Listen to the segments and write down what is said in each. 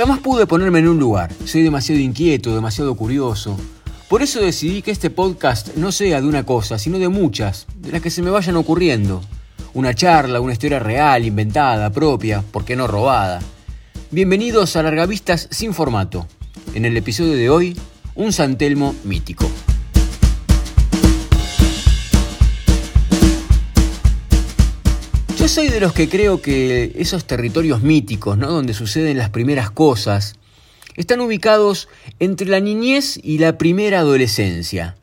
Jamás pude ponerme en un lugar. Soy demasiado inquieto, demasiado curioso. Por eso decidí que este podcast no sea de una cosa, sino de muchas, de las que se me vayan ocurriendo. Una charla, una historia real, inventada, propia, ¿por qué no robada? Bienvenidos a Largavistas sin formato. En el episodio de hoy, un Santelmo mítico. Soy de los que creo que esos territorios míticos, ¿no? donde suceden las primeras cosas, están ubicados entre la niñez y la primera adolescencia.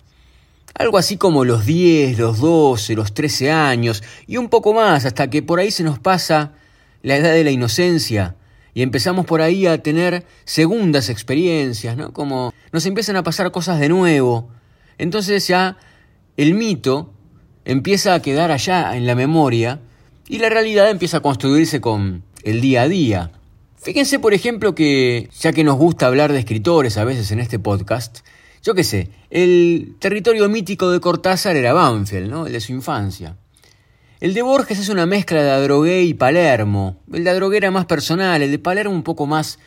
Algo así como los 10, los 12, los 13 años y un poco más hasta que por ahí se nos pasa la edad de la inocencia y empezamos por ahí a tener segundas experiencias, ¿no? Como nos empiezan a pasar cosas de nuevo. Entonces ya el mito empieza a quedar allá en la memoria y la realidad empieza a construirse con el día a día. Fíjense, por ejemplo, que ya que nos gusta hablar de escritores a veces en este podcast, yo qué sé, el territorio mítico de Cortázar era Banfield, ¿no? El de su infancia. El de Borges es una mezcla de Adrogué y Palermo. El de Adrogué era más personal, el de Palermo un poco más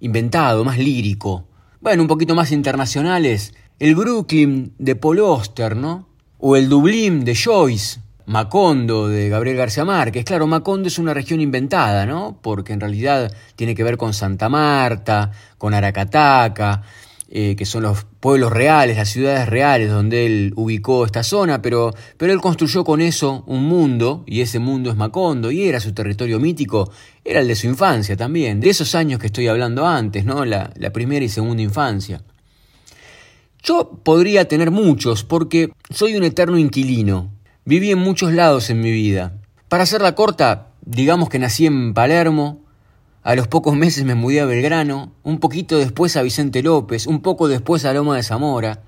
inventado, más lírico. Bueno, un poquito más internacionales. El Brooklyn de Paul Oster, ¿no? O el Dublín de Joyce. Macondo de Gabriel García Márquez. Claro, Macondo es una región inventada, ¿no? Porque en realidad tiene que ver con Santa Marta, con Aracataca, eh, que son los pueblos reales, las ciudades reales donde él ubicó esta zona, pero, pero él construyó con eso un mundo, y ese mundo es Macondo, y era su territorio mítico, era el de su infancia también, de esos años que estoy hablando antes, ¿no? la, la primera y segunda infancia. Yo podría tener muchos, porque soy un eterno inquilino, Viví en muchos lados en mi vida. Para hacerla corta, digamos que nací en Palermo, a los pocos meses me mudé a Belgrano, un poquito después a Vicente López, un poco después a Loma de Zamora,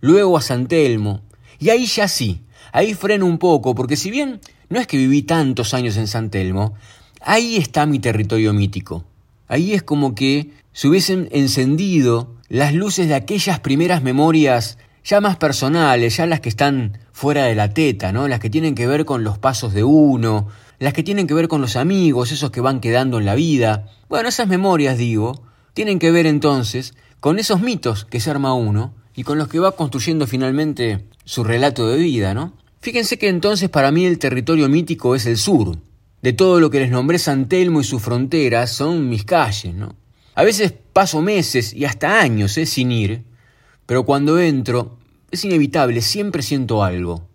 luego a San Telmo, y ahí ya sí, ahí freno un poco, porque si bien no es que viví tantos años en San Telmo, ahí está mi territorio mítico. Ahí es como que se hubiesen encendido las luces de aquellas primeras memorias ya más personales, ya las que están fuera de la teta, ¿no? Las que tienen que ver con los pasos de uno, las que tienen que ver con los amigos, esos que van quedando en la vida. Bueno, esas memorias, digo, tienen que ver entonces con esos mitos que se arma uno y con los que va construyendo finalmente su relato de vida, ¿no? Fíjense que entonces para mí el territorio mítico es el sur. De todo lo que les nombré San Telmo y sus fronteras son mis calles, ¿no? A veces paso meses y hasta años ¿eh? sin ir, pero cuando entro, es inevitable, siempre siento algo.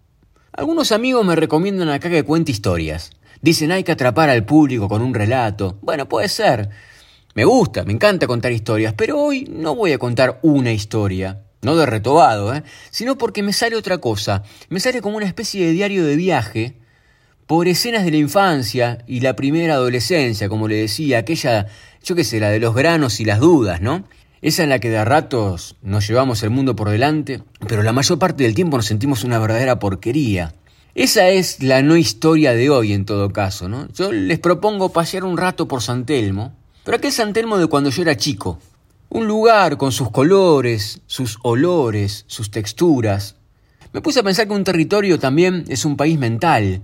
Algunos amigos me recomiendan acá que cuente historias. Dicen hay que atrapar al público con un relato. Bueno, puede ser. Me gusta, me encanta contar historias, pero hoy no voy a contar una historia, no de retobado, ¿eh? sino porque me sale otra cosa. Me sale como una especie de diario de viaje por escenas de la infancia y la primera adolescencia, como le decía, aquella, yo qué sé, la de los granos y las dudas, ¿no? Esa en la que de ratos nos llevamos el mundo por delante, pero la mayor parte del tiempo nos sentimos una verdadera porquería. Esa es la no historia de hoy en todo caso, ¿no? Yo les propongo pasear un rato por San Telmo, pero aquel San Telmo de cuando yo era chico. Un lugar con sus colores, sus olores, sus texturas. Me puse a pensar que un territorio también es un país mental,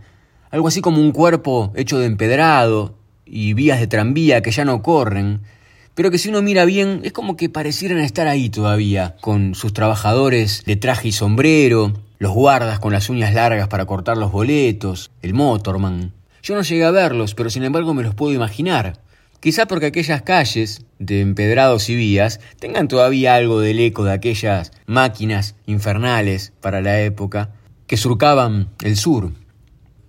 algo así como un cuerpo hecho de empedrado y vías de tranvía que ya no corren, pero que si uno mira bien es como que parecieran estar ahí todavía, con sus trabajadores de traje y sombrero, los guardas con las uñas largas para cortar los boletos, el motorman. Yo no llegué a verlos, pero sin embargo me los puedo imaginar. Quizá porque aquellas calles de empedrados y vías tengan todavía algo del eco de aquellas máquinas infernales para la época que surcaban el sur.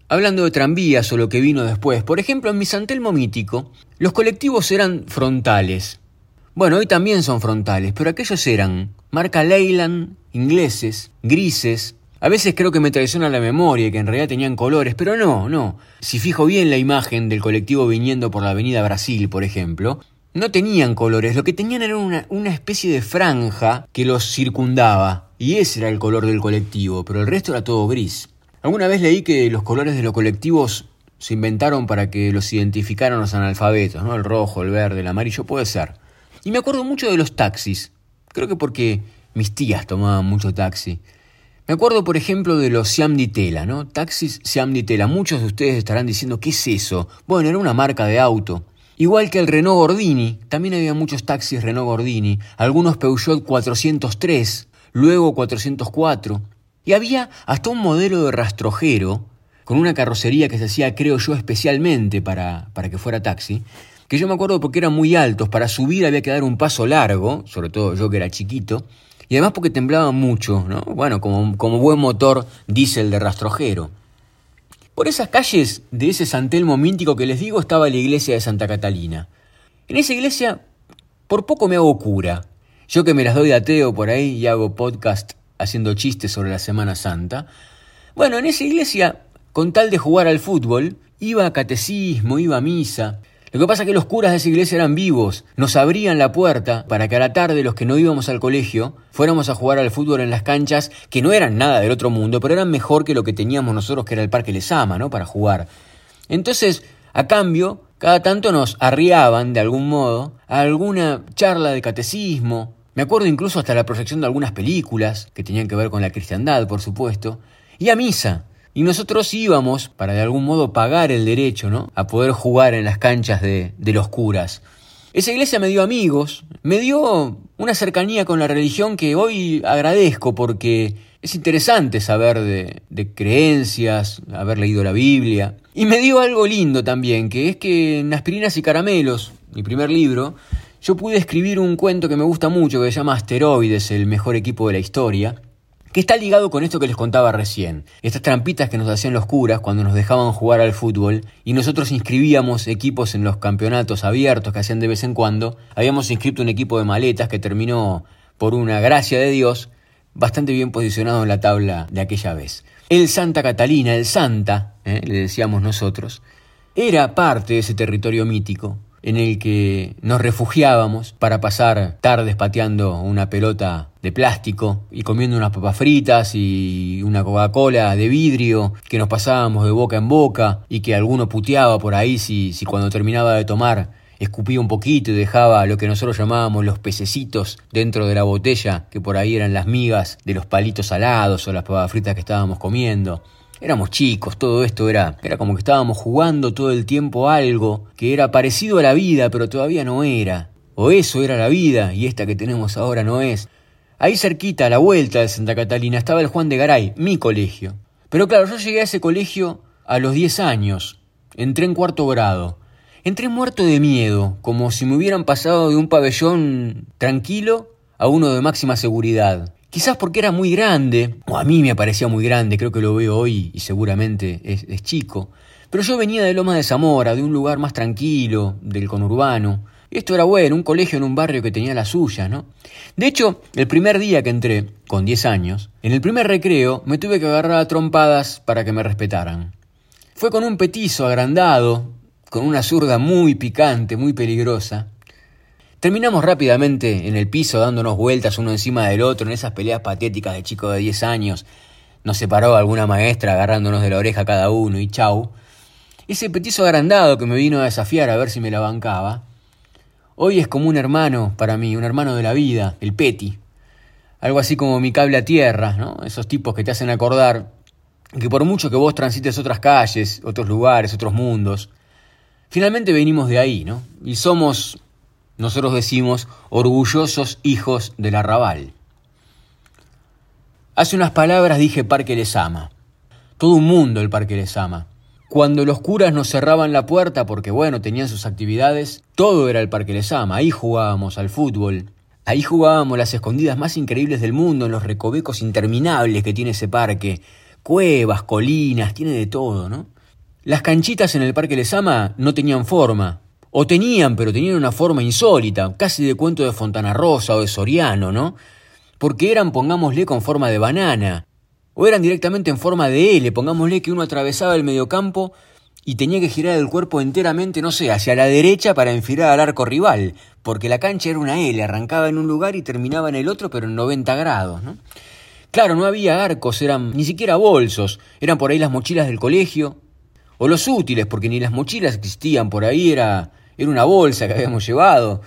Hablando de tranvías o lo que vino después, por ejemplo, en mi Santelmo mítico, los colectivos eran frontales. Bueno, hoy también son frontales, pero aquellos eran marca Leyland, ingleses, grises. A veces creo que me traiciona la memoria que en realidad tenían colores, pero no, no. Si fijo bien la imagen del colectivo viniendo por la avenida Brasil, por ejemplo, no tenían colores, lo que tenían era una, una especie de franja que los circundaba, y ese era el color del colectivo, pero el resto era todo gris. Alguna vez leí que los colores de los colectivos se inventaron para que los identificaran los analfabetos, ¿no? El rojo, el verde, el amarillo, puede ser. Y me acuerdo mucho de los taxis. Creo que porque mis tías tomaban mucho taxi. Me acuerdo, por ejemplo, de los Siam Di Tela, ¿no? Taxis Siam Di Tela. Muchos de ustedes estarán diciendo, ¿qué es eso? Bueno, era una marca de auto. Igual que el Renault Gordini, también había muchos taxis Renault Gordini, algunos Peugeot 403, luego 404, y había hasta un modelo de rastrojero, con una carrocería que se hacía, creo yo, especialmente para, para que fuera taxi, que yo me acuerdo porque eran muy altos, para subir había que dar un paso largo, sobre todo yo que era chiquito, y además porque temblaba mucho, ¿no? Bueno, como, como buen motor diésel de rastrojero. Por esas calles de ese San Telmo mítico que les digo estaba la iglesia de Santa Catalina. En esa iglesia por poco me hago cura. Yo que me las doy de ateo por ahí y hago podcast haciendo chistes sobre la Semana Santa. Bueno, en esa iglesia, con tal de jugar al fútbol, iba a catecismo, iba a misa. Lo que pasa es que los curas de esa iglesia eran vivos, nos abrían la puerta para que a la tarde los que no íbamos al colegio fuéramos a jugar al fútbol en las canchas que no eran nada del otro mundo, pero eran mejor que lo que teníamos nosotros que era el Parque Lesama, ¿no? Para jugar. Entonces, a cambio, cada tanto nos arriaban de algún modo a alguna charla de catecismo. Me acuerdo incluso hasta la proyección de algunas películas que tenían que ver con la cristiandad, por supuesto, y a misa. Y nosotros íbamos para de algún modo pagar el derecho, ¿no? A poder jugar en las canchas de, de los curas. Esa iglesia me dio amigos, me dio una cercanía con la religión que hoy agradezco porque es interesante saber de, de, creencias, haber leído la Biblia. Y me dio algo lindo también, que es que en Aspirinas y Caramelos, mi primer libro, yo pude escribir un cuento que me gusta mucho, que se llama Asteroides, el mejor equipo de la historia, que está ligado con esto que les contaba recién, estas trampitas que nos hacían los curas cuando nos dejaban jugar al fútbol y nosotros inscribíamos equipos en los campeonatos abiertos que hacían de vez en cuando, habíamos inscrito un equipo de maletas que terminó, por una gracia de Dios, bastante bien posicionado en la tabla de aquella vez. El Santa Catalina, el Santa, ¿eh? le decíamos nosotros, era parte de ese territorio mítico, en el que nos refugiábamos para pasar tardes pateando una pelota de plástico y comiendo unas papas fritas y una Coca-Cola de vidrio que nos pasábamos de boca en boca y que alguno puteaba por ahí si, si cuando terminaba de tomar escupía un poquito y dejaba lo que nosotros llamábamos los pececitos dentro de la botella, que por ahí eran las migas de los palitos salados o las papas fritas que estábamos comiendo. Éramos chicos, todo esto era, era como que estábamos jugando todo el tiempo algo que era parecido a la vida, pero todavía no era. O eso era la vida y esta que tenemos ahora no es. Ahí cerquita, a la vuelta de Santa Catalina, estaba el Juan de Garay, mi colegio. Pero claro, yo llegué a ese colegio a los 10 años. Entré en cuarto grado. Entré muerto de miedo, como si me hubieran pasado de un pabellón tranquilo a uno de máxima seguridad. Quizás porque era muy grande, o a mí me parecía muy grande, creo que lo veo hoy y seguramente es, chico. Pero yo venía de Loma de Zamora, de un lugar más tranquilo, del conurbano. Y esto era bueno, un colegio en un barrio que tenía la suya, ¿no? De hecho, el primer día que entré, con 10 años, en el primer recreo me tuve que agarrar a trompadas para que me respetaran. Fue con un petizo agrandado, con una zurda muy picante, muy peligrosa, Terminamos rápidamente en el piso dándonos vueltas uno encima del otro en esas peleas patéticas de chicos de 10 años. Nos separó alguna maestra agarrándonos de la oreja cada uno y chau. Ese petizo agrandado que me vino a desafiar a ver si me la bancaba, hoy es como un hermano para mí, un hermano de la vida, el Peti. Algo así como mi cable a tierra, ¿no? Esos tipos que te hacen acordar que por mucho que vos transites otras calles, otros lugares, otros mundos, finalmente venimos de ahí, ¿no? Y somos nosotros decimos orgullosos hijos del arrabal. Hace unas palabras dije Parque les ama. Todo un mundo el Parque les ama. Cuando los curas nos cerraban la puerta porque, bueno, tenían sus actividades, todo era el Parque les ama. Ahí jugábamos al fútbol. Ahí jugábamos las escondidas más increíbles del mundo en los recovecos interminables que tiene ese parque. Cuevas, colinas, tiene de todo, ¿no? Las canchitas en el Parque Les Ama no tenían forma, o tenían, pero tenían una forma insólita, casi de cuento de Fontana Rosa o de Soriano, ¿no? Porque eran, pongámosle, con forma de banana. O eran directamente en forma de L, pongámosle que uno atravesaba el mediocampo y tenía que girar el cuerpo enteramente, no sé, hacia la derecha para enfilar al arco rival, porque la cancha era una L, arrancaba en un lugar y terminaba en el otro, pero en 90 grados, ¿no? Claro, no había arcos, eran ni siquiera bolsos, eran por ahí las mochilas del colegio, o los útiles, porque ni las mochilas existían por ahí, era era una bolsa que habíamos llevado.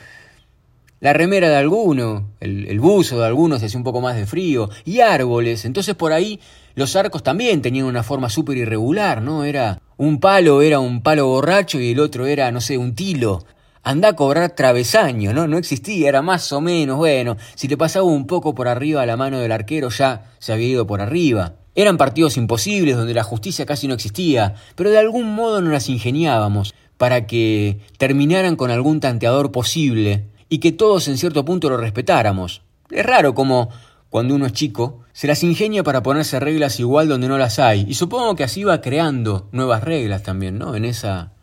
La remera de alguno, el, buzo de algunos hacía un poco más de frío, y árboles. Entonces por ahí los arcos también tenían una forma súper irregular, ¿no? Era un palo, era un palo borracho y el otro era, no sé, un tilo. anda a cobrar travesaño, ¿no? No existía, era más o menos, bueno, si te pasaba un poco por arriba a la mano del arquero ya se había ido por arriba. Eran partidos imposibles donde la justicia casi no existía, pero de algún modo nos las ingeniábamos para que terminaran con algún tanteador posible y que todos en cierto punto lo respetáramos. Es raro como cuando uno es chico, se las ingenia para ponerse reglas igual donde no las hay. Y supongo que así va creando nuevas reglas también, ¿no? En esa...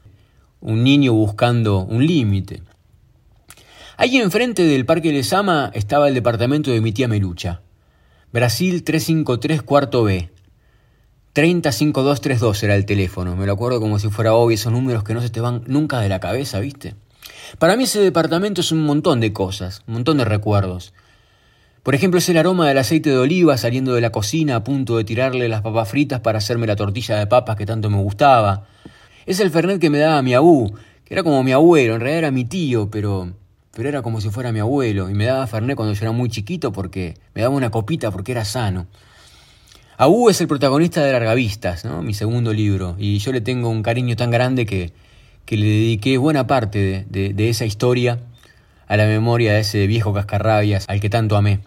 un niño buscando un límite. Allí enfrente del Parque Lesama estaba el departamento de mi tía Melucha. Brasil 353 cuarto B. 305232 era el teléfono. Me lo acuerdo como si fuera hoy, esos números que no se te van nunca de la cabeza, ¿viste? Para mí ese departamento es un montón de cosas, un montón de recuerdos. Por ejemplo, es el aroma del aceite de oliva saliendo de la cocina a punto de tirarle las papas fritas para hacerme la tortilla de papas que tanto me gustaba. Es el fernet que me daba mi abú, que era como mi abuelo, en realidad era mi tío, pero, pero era como si fuera mi abuelo. Y me daba fernet cuando yo era muy chiquito porque me daba una copita porque era sano. Abú es el protagonista de Largavistas, ¿no? mi segundo libro, y yo le tengo un cariño tan grande que, que le dediqué buena parte de, esa historia a la memoria de ese viejo cascarrabias al que tanto amé.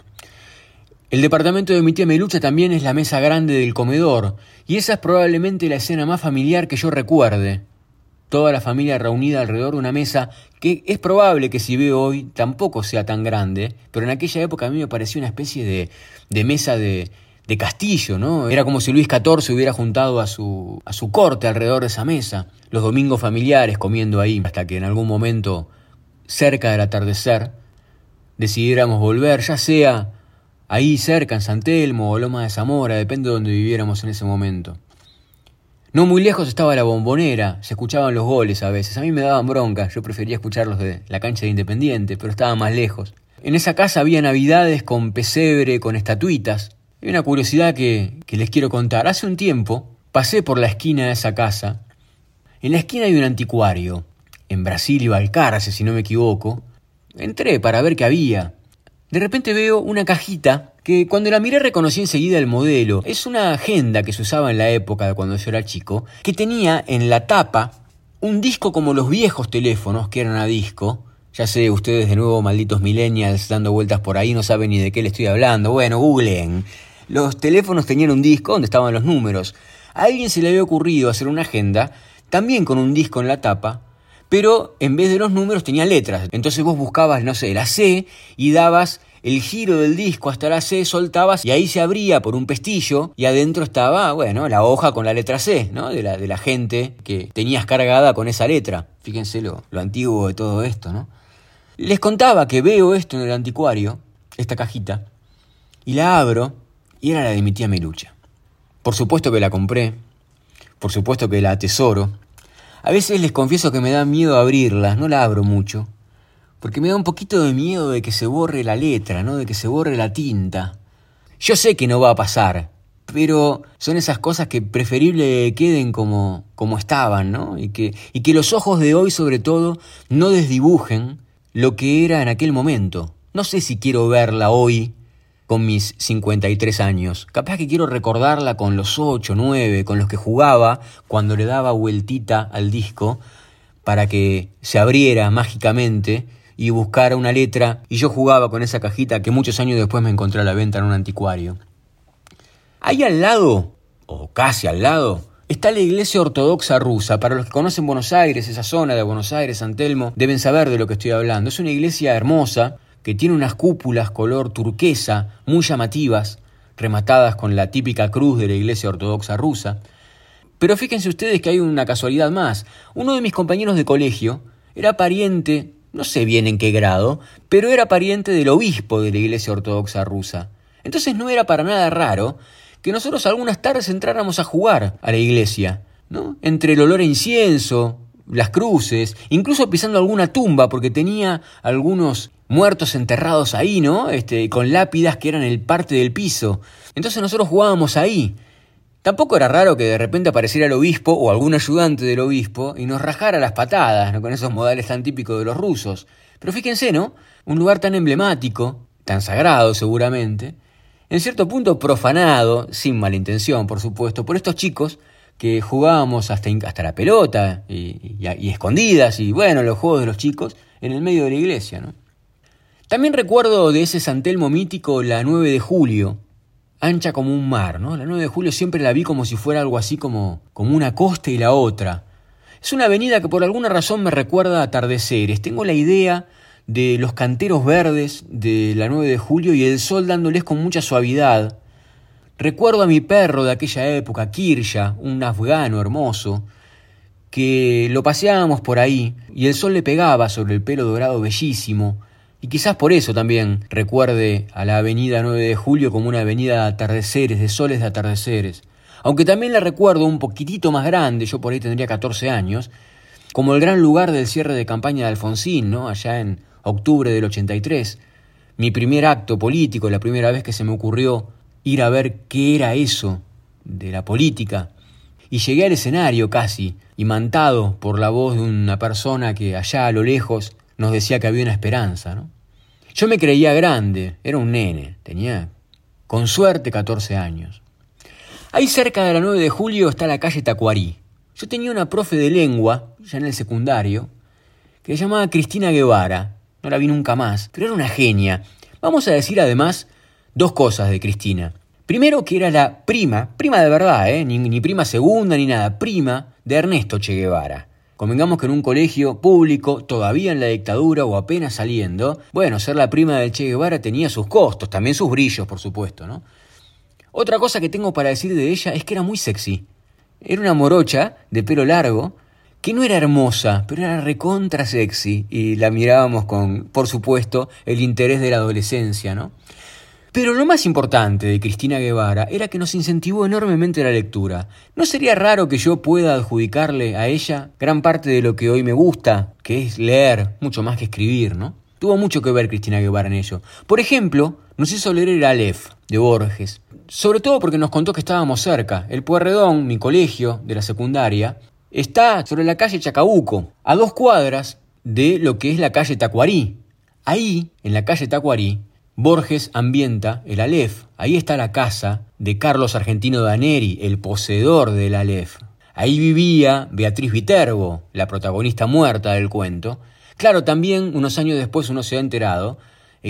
El departamento de mi tía Melucha también es la mesa grande del comedor, y esa es probablemente la escena más familiar que yo recuerde. Toda la familia reunida alrededor de una mesa que es probable que si veo hoy tampoco sea tan grande, pero en aquella época a mí me parecía una especie de mesa de, de castillo, ¿no? Era como si Luis XIV hubiera juntado a su, a su corte alrededor de esa mesa, los domingos familiares comiendo ahí, hasta que en algún momento, cerca del atardecer, decidiéramos volver, ya sea ahí cerca en San Telmo o Loma de Zamora, depende de donde viviéramos en ese momento. No muy lejos estaba la bombonera, se escuchaban los goles a veces, a mí me daban bronca, yo prefería escucharlos de la cancha de Independiente, pero estaba más lejos. En esa casa había navidades con pesebre, con estatuitas. Hay una curiosidad que, les quiero contar. Hace un tiempo pasé por la esquina de esa casa. En la esquina hay un anticuario, en Brasil y Balcarce, si no me equivoco. Entré para ver qué había. De repente veo una cajita que cuando la miré reconocí enseguida el modelo. Es una agenda que se usaba en la época de cuando yo era chico, que tenía en la tapa un disco como los viejos teléfonos que eran a disco. Ya sé, ustedes de nuevo, malditos millennials, dando vueltas por ahí, no saben ni de qué le estoy hablando. Bueno, googleen. Los teléfonos tenían un disco donde estaban los números. A alguien se le había ocurrido hacer una agenda, también con un disco en la tapa, pero en vez de los números tenía letras. Entonces vos buscabas, no sé, la C y dabas el giro del disco hasta la C, soltabas y ahí se abría por un pestillo y adentro estaba, bueno, la hoja con la letra C, ¿no? De la, de la gente que tenías cargada con esa letra. Fíjense lo, lo antiguo de todo esto, ¿no? Les contaba que veo esto en el anticuario, esta cajita, y la abro y era la de mi tía Melucha. Por supuesto que la compré, por supuesto que la atesoro, a veces les confieso que me da miedo abrirla, no la abro mucho, porque me da un poquito de miedo de que se borre la letra, ¿no? De que se borre la tinta. Yo sé que no va a pasar, pero son esas cosas que preferible queden como, como estaban, ¿no? Y que, y que los ojos de hoy, sobre todo, no desdibujen lo que era en aquel momento. No sé si quiero verla hoy con mis 53 años. Capaz que quiero recordarla con los 8, 9, con los que jugaba cuando le daba vueltita al disco para que se abriera mágicamente y buscara una letra y yo jugaba con esa cajita que muchos años después me encontré a la venta en un anticuario. Ahí al lado, o casi al lado, está la iglesia ortodoxa rusa. Para los que conocen Buenos Aires, esa zona de Buenos Aires, San Telmo, deben saber de lo que estoy hablando. Es una iglesia hermosa, que tiene unas cúpulas color turquesa muy llamativas, rematadas con la típica cruz de la Iglesia Ortodoxa rusa. Pero fíjense ustedes que hay una casualidad más. Uno de mis compañeros de colegio era pariente, no sé bien en qué grado, pero era pariente del obispo de la Iglesia Ortodoxa rusa. Entonces no era para nada raro que nosotros algunas tardes entráramos a jugar a la iglesia, ¿no? Entre el olor a incienso, las cruces, incluso pisando alguna tumba, porque tenía algunos muertos enterrados ahí, ¿no? Este, con lápidas que eran el parte del piso. Entonces nosotros jugábamos ahí. Tampoco era raro que de repente apareciera el obispo o algún ayudante del obispo y nos rajara las patadas, ¿no? con esos modales tan típicos de los rusos. Pero fíjense, ¿no? Un lugar tan emblemático, tan sagrado seguramente, en cierto punto profanado, sin mala intención, por supuesto, por estos chicos que jugábamos hasta, hasta la pelota y, y, escondidas y bueno, los juegos de los chicos en el medio de la iglesia. ¿no? También recuerdo de ese santelmo mítico la 9 de julio, ancha como un mar. ¿no? La 9 de julio siempre la vi como si fuera algo así como, como una costa y la otra. Es una avenida que por alguna razón me recuerda a atardeceres. Tengo la idea de los canteros verdes de la 9 de julio y el sol dándoles con mucha suavidad. Recuerdo a mi perro de aquella época, Kirsha, un afgano hermoso, que lo paseábamos por ahí y el sol le pegaba sobre el pelo dorado bellísimo, y quizás por eso también recuerde a la avenida 9 de julio como una avenida de atardeceres, de soles de atardeceres. Aunque también la recuerdo un poquitito más grande, yo por ahí tendría 14 años, como el gran lugar del cierre de campaña de Alfonsín, ¿no? allá en octubre del 83, mi primer acto político, la primera vez que se me ocurrió ir a ver qué era eso de la política. Y llegué al escenario casi, imantado por la voz de una persona que allá a lo lejos nos decía que había una esperanza. ¿no? Yo me creía grande, era un nene, tenía con suerte 14 años. Ahí cerca de la 9 de julio está la calle Tacuarí. Yo tenía una profe de lengua, ya en el secundario, que se llamaba Cristina Guevara, no la vi nunca más, pero era una genia. Vamos a decir además dos cosas de Cristina. Primero que era la prima, prima de verdad, ¿eh? ni, ni prima segunda ni nada, prima de Ernesto Che Guevara. Convengamos que en un colegio público, todavía en la dictadura o apenas saliendo, bueno, ser la prima del Che Guevara tenía sus costos, también sus brillos, por supuesto, ¿no? Otra cosa que tengo para decir de ella es que era muy sexy. Era una morocha de pelo largo, que no era hermosa, pero era recontra sexy y la mirábamos con, por supuesto, el interés de la adolescencia, ¿no? Pero lo más importante de Cristina Guevara era que nos incentivó enormemente la lectura. ¿No sería raro que yo pueda adjudicarle a ella gran parte de lo que hoy me gusta, que es leer, mucho más que escribir, ¿no? Tuvo mucho que ver Cristina Guevara en ello. Por ejemplo, nos hizo leer el Aleph de Borges. Sobre todo porque nos contó que estábamos cerca. El Puerredón, mi colegio de la secundaria, está sobre la calle Chacabuco, a dos cuadras de lo que es la calle Tacuarí. Ahí, en la calle Tacuarí, Borges ambienta el Aleph. Ahí está la casa de Carlos Argentino Daneri, el poseedor del Aleph. Ahí vivía Beatriz Viterbo, la protagonista muerta del cuento. Claro, también unos años después uno se ha enterado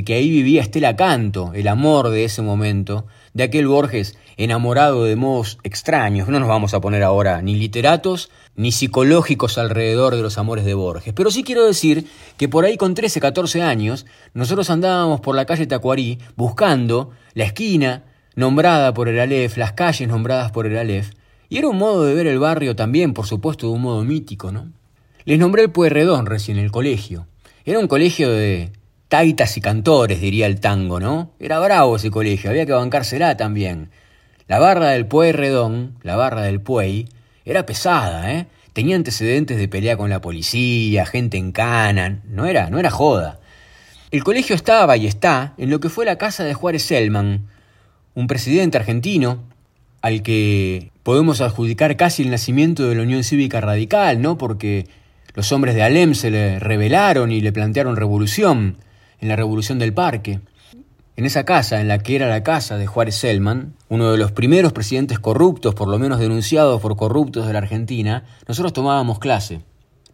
que ahí vivía Estela Canto, el amor de ese momento, de aquel Borges enamorado de modos extraños. No nos vamos a poner ahora ni literatos ni psicológicos alrededor de los amores de Borges. Pero sí quiero decir que por ahí con 13, 14 años, nosotros andábamos por la calle Tacuarí buscando la esquina nombrada por el Aleph, las calles nombradas por el Aleph, y era un modo de ver el barrio también, por supuesto, de un modo mítico, ¿no? Les nombré el Pueyrredón recién, el colegio. Era un colegio de taitas y cantores, diría el tango, ¿no? Era bravo ese colegio, había que bancársela también. La barra del Pueyrredón, la barra del Puey, era pesada, ¿eh? Tenía antecedentes de pelea con la policía, gente en cana, no era, no era joda. El colegio estaba y está en lo que fue la casa de Juárez Selman, un presidente argentino al que podemos adjudicar casi el nacimiento de la Unión Cívica Radical, ¿no? Porque los hombres de Alem se le rebelaron y le plantearon revolución en la Revolución del Parque. En esa casa, en la que era la casa de Juárez Selman, uno de los primeros presidentes corruptos, por lo menos denunciados por corruptos de la Argentina, nosotros tomábamos clase.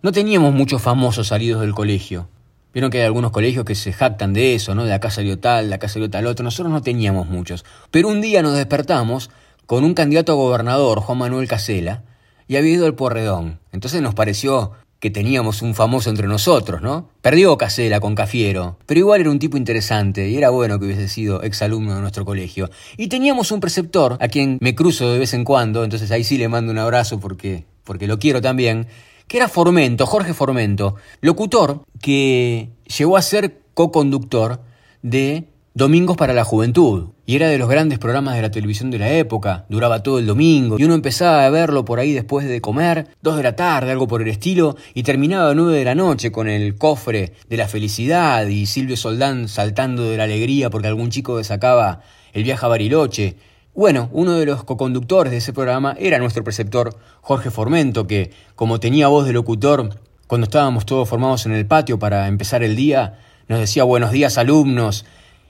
No teníamos muchos famosos salidos del colegio. Vieron que hay algunos colegios que se jactan de eso, ¿no? De acá salió tal, de acá salió tal otro. Nosotros no teníamos muchos. Pero un día nos despertamos con un candidato a gobernador, Juan Manuel Casela, y había ido al Porredón. Entonces nos pareció que teníamos un famoso entre nosotros, ¿no? Perdió Casela con Cafiero, pero igual era un tipo interesante y era bueno que hubiese sido exalumno de nuestro colegio. Y teníamos un preceptor a quien me cruzo de vez en cuando, entonces ahí sí le mando un abrazo porque, porque lo quiero también, que era Formento, Jorge Formento, locutor que llegó a ser co-conductor de Domingos para la Juventud. Y era de los grandes programas de la televisión de la época. Duraba todo el domingo. Y uno empezaba a verlo por ahí después de comer, dos de la tarde, algo por el estilo, y terminaba a nueve de la noche con el cofre de la felicidad y Silvio Soldán saltando de la alegría porque algún chico sacaba el viaje a Bariloche. Bueno, uno de los coconductores de ese programa era nuestro preceptor Jorge Formento, que, como tenía voz de locutor, cuando estábamos todos formados en el patio para empezar el día, nos decía buenos días alumnos,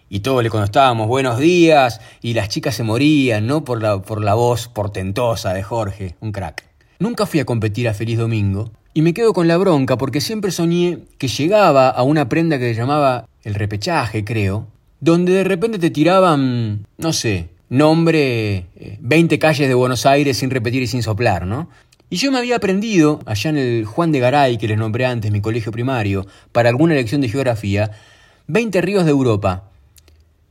y todos le contestábamos buenos días y las chicas se morían, ¿no? Por la, por la voz portentosa de Jorge, un crack. Nunca fui a competir a Feliz Domingo y me quedo con la bronca porque siempre soñé que llegaba a una prenda que se llamaba el repechaje, creo, donde de repente te tiraban, no sé, nombre 20 eh, calles de Buenos Aires sin repetir y sin soplar, ¿no? Y yo me había aprendido, allá en el Juan de Garay, que les nombré antes, mi colegio primario, para alguna lección de geografía, 20 ríos de Europa.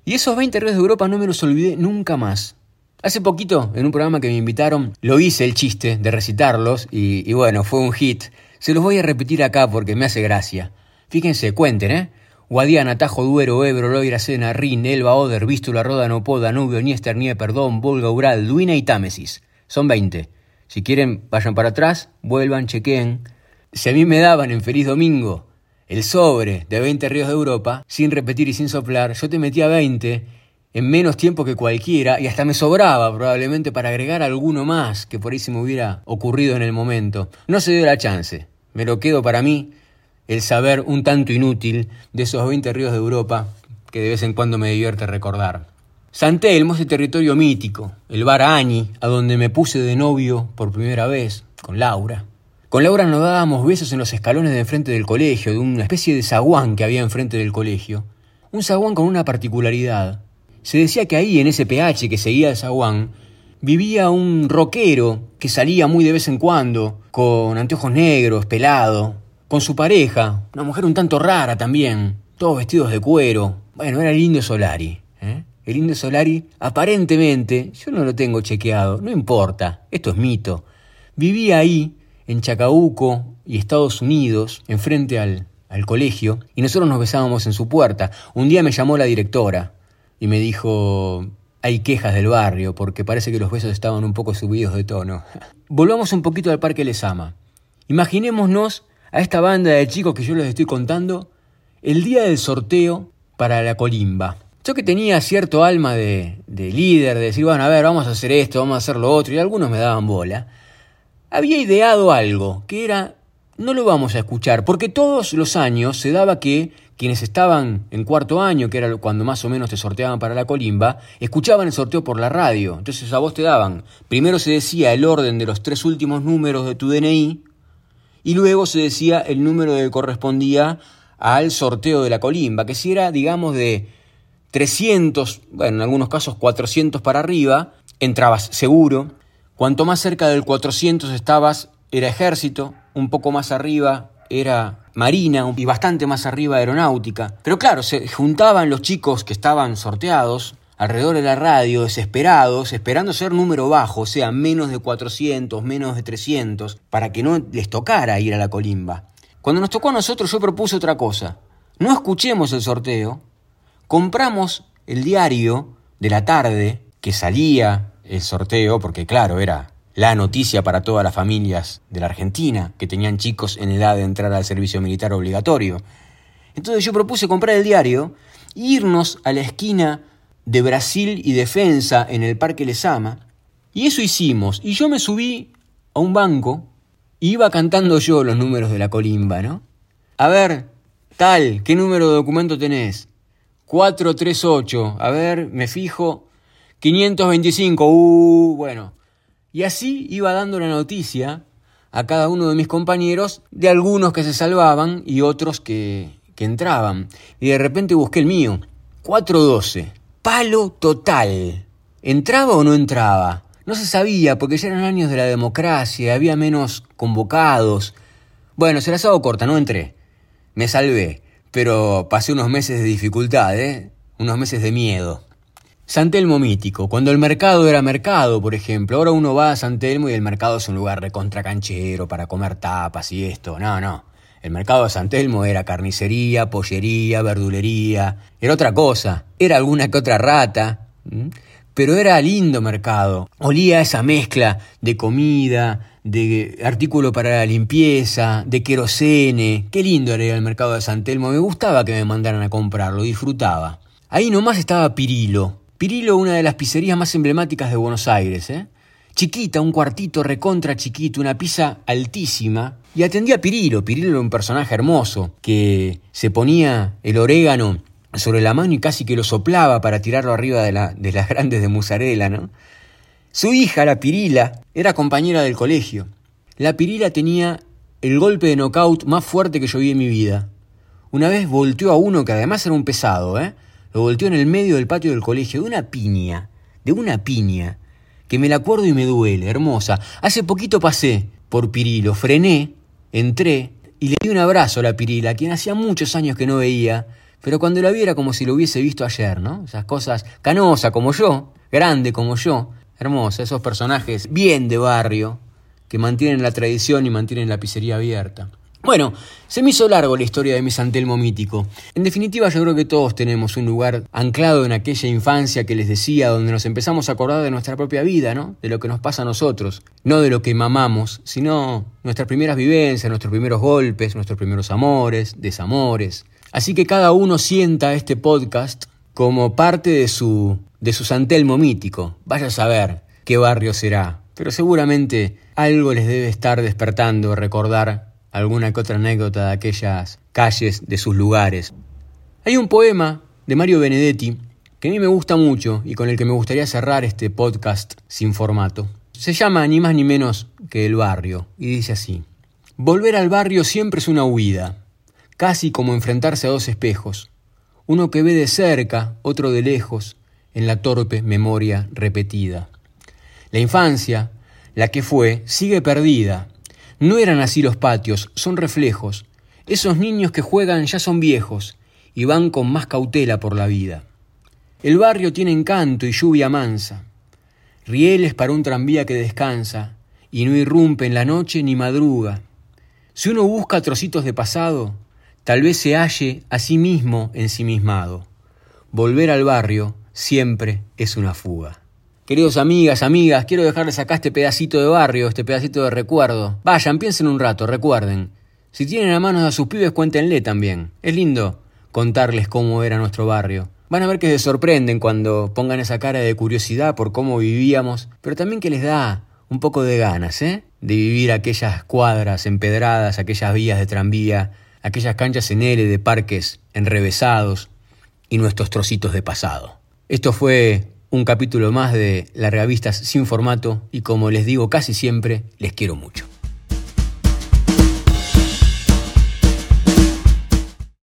Y esos 20 ríos de Europa no me los olvidé nunca más. Hace poquito, en un programa que me invitaron, lo hice el chiste de recitarlos y, bueno, fue un hit. Se los voy a repetir acá porque me hace gracia. Fíjense, cuenten, ¿eh? Guadiana, Tajo, Duero, Ebro, Loira, Sena, Rin, Elba, Oder, Vístula, Ródano, Danubio, Niester, Perdón, Volga, Ural, Duina y Támesis. Son 20. Si quieren, vayan para atrás, vuelvan, chequeen. Si a mí me daban en Feliz Domingo el sobre de 20 ríos de Europa, sin repetir y sin soplar, yo te metía 20 en menos tiempo que cualquiera y hasta me sobraba probablemente para agregar alguno más que por ahí se me hubiera ocurrido en el momento. No se dio la chance. Me lo quedo para mí el saber un tanto inútil de esos 20 ríos de Europa que de vez en cuando me divierte recordar. San Telmo es el territorio mítico, el bar Añi, a donde me puse de novio por primera vez, con Laura. Con Laura nos dábamos besos en los escalones de enfrente del colegio, de una especie de zaguán que había enfrente del colegio. Un zaguán con una particularidad. Se decía que ahí, en ese PH que seguía el zaguán, vivía un rockero que salía muy de vez en cuando, con anteojos negros, pelado, con su pareja, una mujer un tanto rara también, todos vestidos de cuero. Bueno, era el Indio Solari. ¿eh? El Indio Solari, aparentemente, yo no lo tengo chequeado, no importa, esto es mito. Vivía ahí, en Chacabuco y Estados Unidos, enfrente al, al colegio, y nosotros nos besábamos en su puerta. Un día me llamó la directora y me dijo, hay quejas del barrio porque parece que los besos estaban un poco subidos de tono. Volvamos un poquito al Parque Lesama. Imaginémonos a esta banda de chicos que yo les estoy contando el día del sorteo para la colimba. Yo que tenía cierto alma de, líder, de decir, bueno, a ver, vamos a hacer esto, vamos a hacer lo otro, y algunos me daban bola, había ideado algo, que era, no lo vamos a escuchar, porque todos los años se daba que quienes estaban en cuarto año, que era cuando más o menos te sorteaban para la colimba, escuchaban el sorteo por la radio. Entonces a vos te daban, primero se decía el orden de los tres últimos números de tu DNI, y luego se decía el número que correspondía al sorteo de la colimba, que si era, digamos, de 300, bueno, en algunos casos 400 para arriba, entrabas seguro. Cuanto más cerca del 400 estabas, era ejército, un poco más arriba era marina y bastante más arriba aeronáutica. Pero claro, se juntaban los chicos que estaban sorteados alrededor de la radio, desesperados, esperando ser número bajo, o sea, menos de 400, menos de 300, para que no les tocara ir a la colimba. Cuando nos tocó a nosotros yo propuse otra cosa. No escuchemos el sorteo, compramos el diario de la tarde que salía el sorteo, porque claro, era la noticia para todas las familias de la Argentina que tenían chicos en edad de entrar al servicio militar obligatorio. Entonces yo propuse comprar el diario e irnos a la esquina de Brasil y Defensa en el Parque Lesama. Y eso hicimos. Y yo me subí a un banco y iba cantando yo los números de la colimba, ¿no? A ver, tal, ¿qué número de documento tenés? 438, a ver, me fijo, 525, uh, bueno. Y así iba dando la noticia a cada uno de mis compañeros de algunos que se salvaban y otros que, que entraban. Y de repente busqué el mío, 412, palo total. ¿Entraba o no entraba? No se sabía porque ya eran años de la democracia, había menos convocados. Bueno, se las hago corta, no entré. Me salvé pero pasé unos meses de dificultad, ¿eh? unos meses de miedo. San Telmo mítico, cuando el mercado era mercado, por ejemplo, ahora uno va a San Telmo y el mercado es un lugar recontracanchero para comer tapas y esto, no, no. El mercado de San Telmo era carnicería, pollería, verdulería, era otra cosa, era alguna que otra rata, pero era lindo mercado. Olía esa mezcla de comida, de artículo para la limpieza, de querosene. Qué lindo era el mercado de San Telmo. Me gustaba que me mandaran a comprarlo, disfrutaba. Ahí nomás estaba Pirilo. Pirilo, una de las pizzerías más emblemáticas de Buenos Aires, ¿eh? Chiquita, un cuartito recontra chiquito, una pizza altísima. Y atendía a Pirilo. Pirilo era un personaje hermoso que se ponía el orégano sobre la mano y casi que lo soplaba para tirarlo arriba de, la, de las grandes de musarela, ¿no? Su hija, la Pirila, era compañera del colegio. La Pirila tenía el golpe de knockout más fuerte que yo vi en mi vida. Una vez volteó a uno que además era un pesado, ¿eh? Lo volteó en el medio del patio del colegio, de una piña, de una piña, que me la acuerdo y me duele, hermosa. Hace poquito pasé por Pirilo, frené, entré y le di un abrazo a la Pirila, quien hacía muchos años que no veía, pero cuando la vi era como si lo hubiese visto ayer, ¿no? Esas cosas canosa como yo, grande como yo, Hermosa, esos personajes bien de barrio que mantienen la tradición y mantienen la pizzería abierta. Bueno, se me hizo largo la historia de mi Santelmo mítico. En definitiva, yo creo que todos tenemos un lugar anclado en aquella infancia que les decía, donde nos empezamos a acordar de nuestra propia vida, ¿no? De lo que nos pasa a nosotros. No de lo que mamamos, sino nuestras primeras vivencias, nuestros primeros golpes, nuestros primeros amores, desamores. Así que cada uno sienta este podcast como parte de su de su Santelmo mítico. Vaya a saber qué barrio será, pero seguramente algo les debe estar despertando recordar alguna que otra anécdota de aquellas calles de sus lugares. Hay un poema de Mario Benedetti que a mí me gusta mucho y con el que me gustaría cerrar este podcast sin formato. Se llama ni más ni menos que El barrio y dice así. Volver al barrio siempre es una huida, casi como enfrentarse a dos espejos, uno que ve de cerca, otro de lejos, en la torpe memoria repetida. La infancia, la que fue, sigue perdida. No eran así los patios, son reflejos. Esos niños que juegan ya son viejos y van con más cautela por la vida. El barrio tiene encanto y lluvia mansa, rieles para un tranvía que descansa y no irrumpe en la noche ni madruga. Si uno busca trocitos de pasado, tal vez se halle a sí mismo ensimismado. Volver al barrio siempre es una fuga. Queridos amigas, amigas, quiero dejarles acá este pedacito de barrio, este pedacito de recuerdo. Vayan, piensen un rato, recuerden. Si tienen a manos a sus pibes, cuéntenle también. Es lindo contarles cómo era nuestro barrio. Van a ver que se sorprenden cuando pongan esa cara de curiosidad por cómo vivíamos, pero también que les da un poco de ganas, ¿eh? De vivir aquellas cuadras empedradas, aquellas vías de tranvía, aquellas canchas en L de parques enrevesados y nuestros trocitos de pasado. Esto fue un capítulo más de Largavistas sin formato y como les digo casi siempre, les quiero mucho.